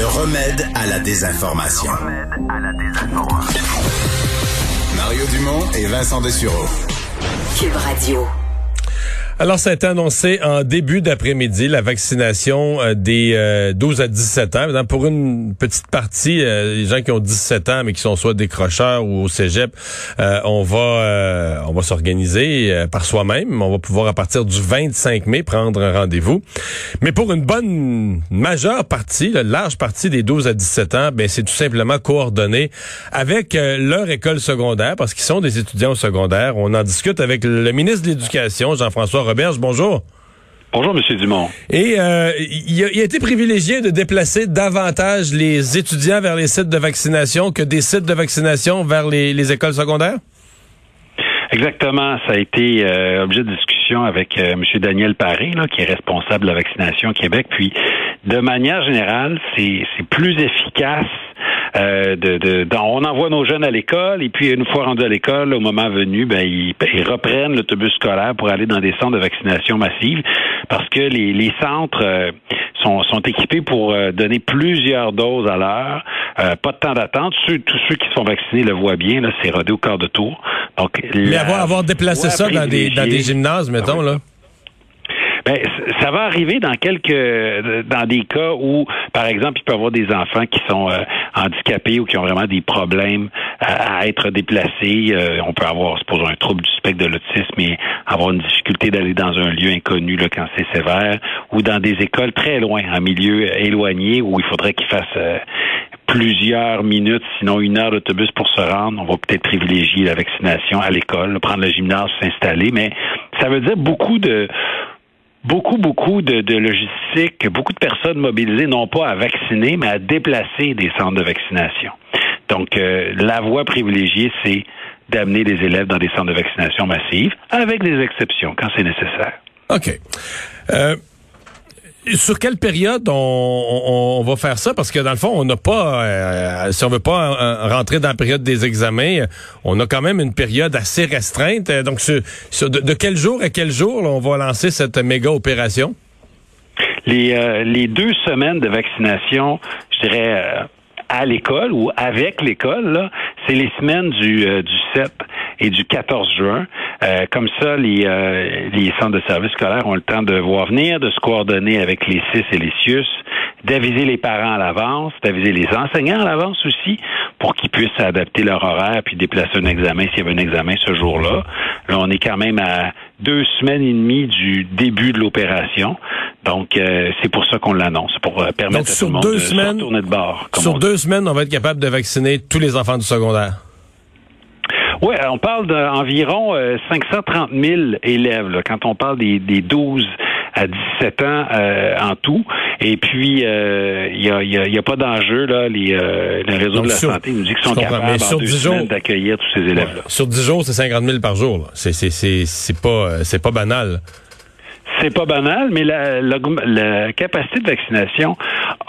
Le remède à la désinformation. Mario Dumont et Vincent Dessureau. Cube Radio. Alors, ça a été annoncé en début d'après-midi, la vaccination euh, des 12 euh, à 17 ans. Pour une petite partie, euh, les gens qui ont 17 ans, mais qui sont soit décrocheurs ou au cégep, on va on va s'organiser par soi-même. On va pouvoir, à partir du 25 mai, prendre un rendez-vous. Mais pour une bonne majeure partie, la large partie des 12 à 17 ans, ben c'est tout simplement coordonné avec leur école secondaire, parce qu'ils sont des étudiants au secondaire. On en discute avec le ministre de l'Éducation, Jean-François Roberge, bonjour. Bonjour, M. Dumont. Et euh, il, a, été privilégié de déplacer davantage les étudiants vers les sites de vaccination que des sites de vaccination vers les, écoles secondaires? Exactement. Ça a été euh, objet de discussion avec euh, M. Daniel Paré, qui est responsable de la vaccination au Québec. Puis, de manière générale, c'est plus efficace euh, de, on envoie nos jeunes à l'école et puis une fois rendus à l'école, au moment venu, ben ils, reprennent l'autobus scolaire pour aller dans des centres de vaccination massive parce que les, centres euh, sont, sont, équipés pour euh, donner plusieurs doses à l'heure. pas de temps d'attente. tous ceux qui sont vaccinés le voient bien. Là, c'est rodé au quart de tour. Donc, Mais avoir, avoir déplacé ça dans des, dans des gymnases, mettons là. Ben, ça va arriver dans quelques dans des cas où, par exemple, il peut y avoir des enfants qui sont euh, handicapés ou qui ont vraiment des problèmes à, être déplacés. Euh, on peut avoir, supposons, un trouble du spectre de l'autisme et avoir une difficulté d'aller dans un lieu inconnu là, quand c'est sévère, ou dans des écoles très loin, en milieu éloigné, où il faudrait qu'ils fassent euh, plusieurs minutes, sinon une heure d'autobus pour se rendre. On va peut-être privilégier la vaccination à l'école, prendre le gymnase, s'installer, mais ça veut dire beaucoup de beaucoup, beaucoup de, de, logistique, beaucoup de personnes mobilisées, non pas à vacciner, mais à déplacer des centres de vaccination. Donc, euh, la voie privilégiée, c'est d'amener les élèves dans des centres de vaccination massive, avec des exceptions quand c'est nécessaire. OK. Euh, sur quelle période on, va faire ça? Parce que dans le fond, on n'a pas, euh, si on veut pas euh, rentrer dans la période des examens, on a quand même une période assez restreinte. Euh, donc, de, quel jour à quel jour on va lancer cette méga opération? Les, deux semaines de vaccination, je dirais à l'école ou avec l'école, c'est les semaines du, du 7 et du 14 juin. Euh, comme ça, les, euh, les centres de services scolaires ont le temps de voir venir, de se coordonner avec les CIS et les CIUS, d'aviser les parents à l'avance, d'aviser les enseignants à l'avance aussi, pour qu'ils puissent adapter leur horaire puis déplacer un examen s'il y avait un examen ce jour-là. Là, on est quand même à deux semaines et demie du début de l'opération. Donc, euh, c'est pour ça qu'on l'annonce, pour permettre à tout le monde de semaines, de bord. Sur deux semaines, on va être capable de vacciner tous les enfants du secondaire. Oui, on parle d'environ 530 euh, 000 élèves quand on parle des, des 12 à 17 ans euh, en tout. Et puis, euh, il n'y a, y a, pas d'enjeu. là. Les, le réseau de la santé nous dit qu'ils sont capables en deux d'accueillir tous ces élèves-là. Sur 10 jours, c'est 50 000 par jour. C'est pas, c'est pas banal c'est pas banal, mais la, la, capacité de vaccination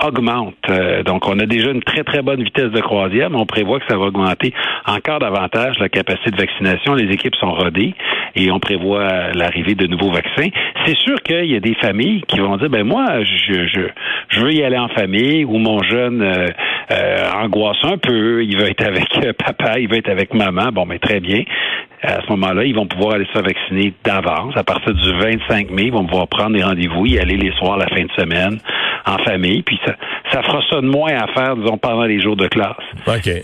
augmente. Euh, donc, on a déjà une très, très bonne vitesse de croisière, mais on prévoit que ça va augmenter encore davantage la capacité de vaccination. Les équipes sont rodées et on prévoit l'arrivée de nouveaux vaccins. C'est sûr qu'il y a des familles qui vont dire, ben moi, je, je, je veux y aller en famille ou mon jeune euh, euh, angoisse un peu, il veut être avec papa, il veut être avec maman. Bon, mais très bien à ce moment-là, ils vont pouvoir aller se faire vacciner d'avance. À partir du 25 mai, ils vont pouvoir prendre des rendez-vous, y aller les soirs, la fin de semaine, en famille. Puis ça, ça fera ça de moins à faire, disons, pendant les jours de classe.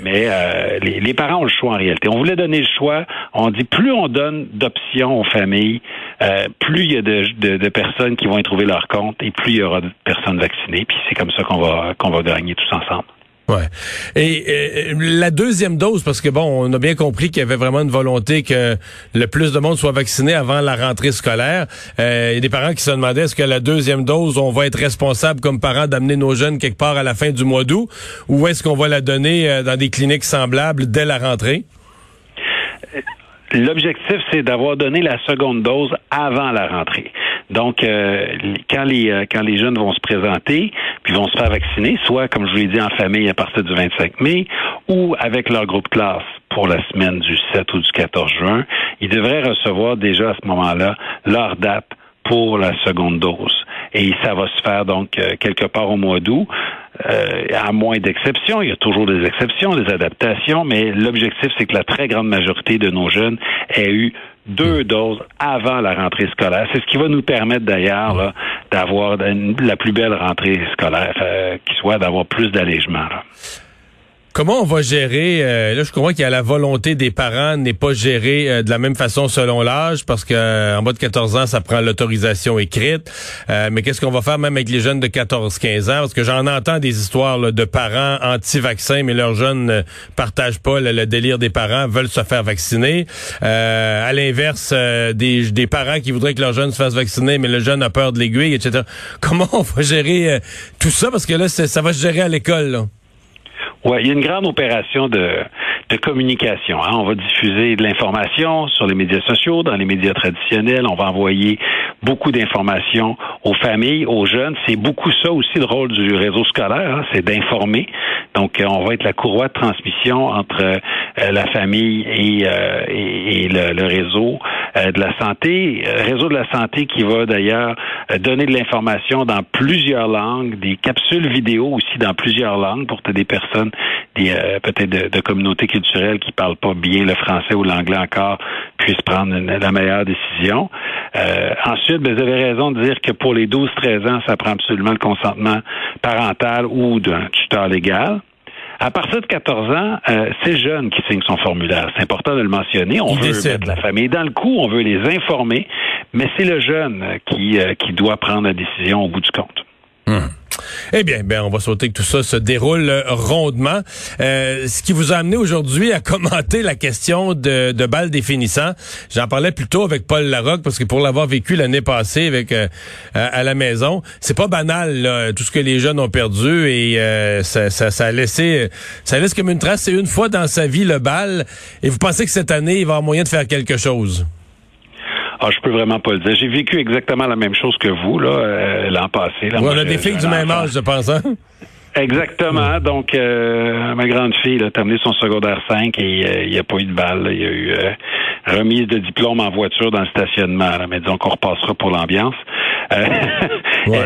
Mais euh, les, parents ont le choix en réalité. On voulait donner le choix. On dit plus on donne d'options aux familles, euh, plus il y a de, de, personnes qui vont y trouver leur compte et plus il y aura de personnes vaccinées. Puis c'est comme ça qu'on va qu'on va gagner tous ensemble. Ouais. Et, euh, la deuxième dose, parce que bon, on a bien compris qu'il y avait vraiment une volonté que le plus de monde soit vacciné avant la rentrée scolaire. Euh, il y a des parents qui se demandaient est-ce que la deuxième dose, on va être responsable comme parents d'amener nos jeunes quelque part à la fin du mois d'août, ou est-ce qu'on va la donner euh, dans des cliniques semblables dès la rentrée? L'objectif, c'est d'avoir donné la seconde dose avant la rentrée. Donc, euh, quand les euh, quand les jeunes vont se présenter, puis vont se faire vacciner, soit comme je vous l'ai dit en famille à partir du 25 mai, ou avec leur groupe classe pour la semaine du 7 ou du 14 juin, ils devraient recevoir déjà à ce moment-là leur date pour la seconde dose. Et ça va se faire donc euh, quelque part au mois d'août. euh, à moins d'exceptions, il y a toujours des exceptions, des adaptations, mais l'objectif, c'est que la très grande majorité de nos jeunes aient eu deux doses avant la rentrée scolaire. C'est ce qui va nous permettre d'ailleurs d'avoir la plus belle rentrée scolaire euh, qui soit, d'avoir plus d'allègement. Comment on va gérer euh, là je comprends qu'il y a la volonté des parents n'est pas gérée euh, de la même façon selon l'âge parce que euh, en bas de 14 ans ça prend l'autorisation écrite mais qu'est-ce qu'on va faire même avec les jeunes de 14 15 ans? Parce que j'en entends des histoires de parents anti-vaccins mais leurs jeunes ne partagent pas le, délire des parents veulent se faire vacciner à l'inverse des, parents qui voudraient que leurs jeunes se fassent vacciner mais le jeune a peur de l'aiguille etc. Comment on va gérer tout ça? Parce que là ça va se gérer à l'école. Oui, il y a une grande opération de, de communication. Hein. On va diffuser de l'information sur les médias sociaux, dans les médias traditionnels. On va envoyer beaucoup d'informations aux familles, aux jeunes. C'est beaucoup ça aussi le rôle du réseau scolaire, hein, c'est d'informer. Donc, euh, on va être la courroie de transmission entre euh, la famille et, euh, et, le, le, réseau de la santé. réseau de la santé qui va d'ailleurs donner de l'information dans plusieurs langues, des capsules vidéo aussi dans plusieurs langues pour des personnes des peut-être de, de, communautés culturelles qui parlent pas bien le français ou l'anglais encore puissent prendre la meilleure décision. ensuite, ben, vous avez raison de dire que pour les 12-13 ans, ça prend absolument le consentement parental ou d'un tuteur légal. À partir de 14 ans, euh, c'est le jeune qui signe son formulaire. C'est important de le mentionner. On veut mettre la famille dans le coup, on veut les informer, mais c'est le jeune qui, euh, qui doit prendre la décision au bout du compte. Hum. Eh bien, ben, on va souhaiter que tout ça se déroule rondement. Euh, ce qui vous a amené aujourd'hui à commenter la question de, de balles définissant. J'en parlais plus tôt avec Paul Larocque parce que pour l'avoir vécu l'année passée avec euh, à, la maison, c'est pas banal tout ce que les jeunes ont perdu et euh, ça, ça, ça, a laissé ça laisse comme une trace. C'est une fois dans sa vie le bal et vous pensez que cette année il va avoir moyen de faire quelque chose? Ah, je peux vraiment pas le dire. J'ai vécu exactement la même chose que vous là euh, l'an passé. Là, on a des filles du même âge, je pense. Hein? Exactement. Donc, euh, ma grande fille a terminé son secondaire 5 et euh, il n'y a pas eu de balle. Il y a eu remise de diplôme en voiture dans le stationnement. Là. Mais disons qu'on repassera pour l'ambiance.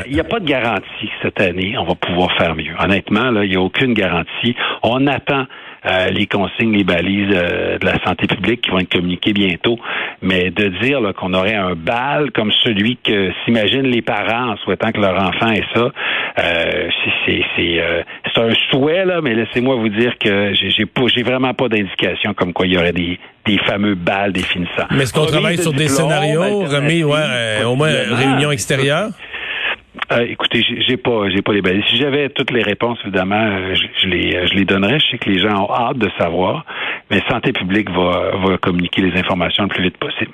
Il n'y a pas de garantie cette année. On va pouvoir faire mieux. Honnêtement, il n'y a aucune garantie. On attend euh, les consignes, les balises euh, de la santé publique qui vont être communiquées bientôt. Mais de dire qu'on aurait un bal comme celui que s'imaginent les parents en souhaitant que leur enfant ait ça, euh, c'est c'est un souhait là, mais laissez-moi vous dire que j'ai j'ai vraiment pas d'indication comme quoi il y aurait des des fameux balles définissants. Mais est-ce qu'on travaille sur des scénarios remis ouais, au moins réunion extérieure? Euh, écoutez, j'ai pas, j'ai pas les balises. Si j'avais toutes les réponses, évidemment, euh, je, les, euh, je les donnerais. Je sais que les gens ont hâte de savoir, mais Santé publique va, va communiquer les informations le plus vite possible.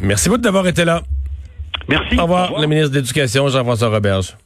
Merci beaucoup d'avoir été là. Merci. Au revoir, le ministre de l'Éducation, Jean-François Roberge.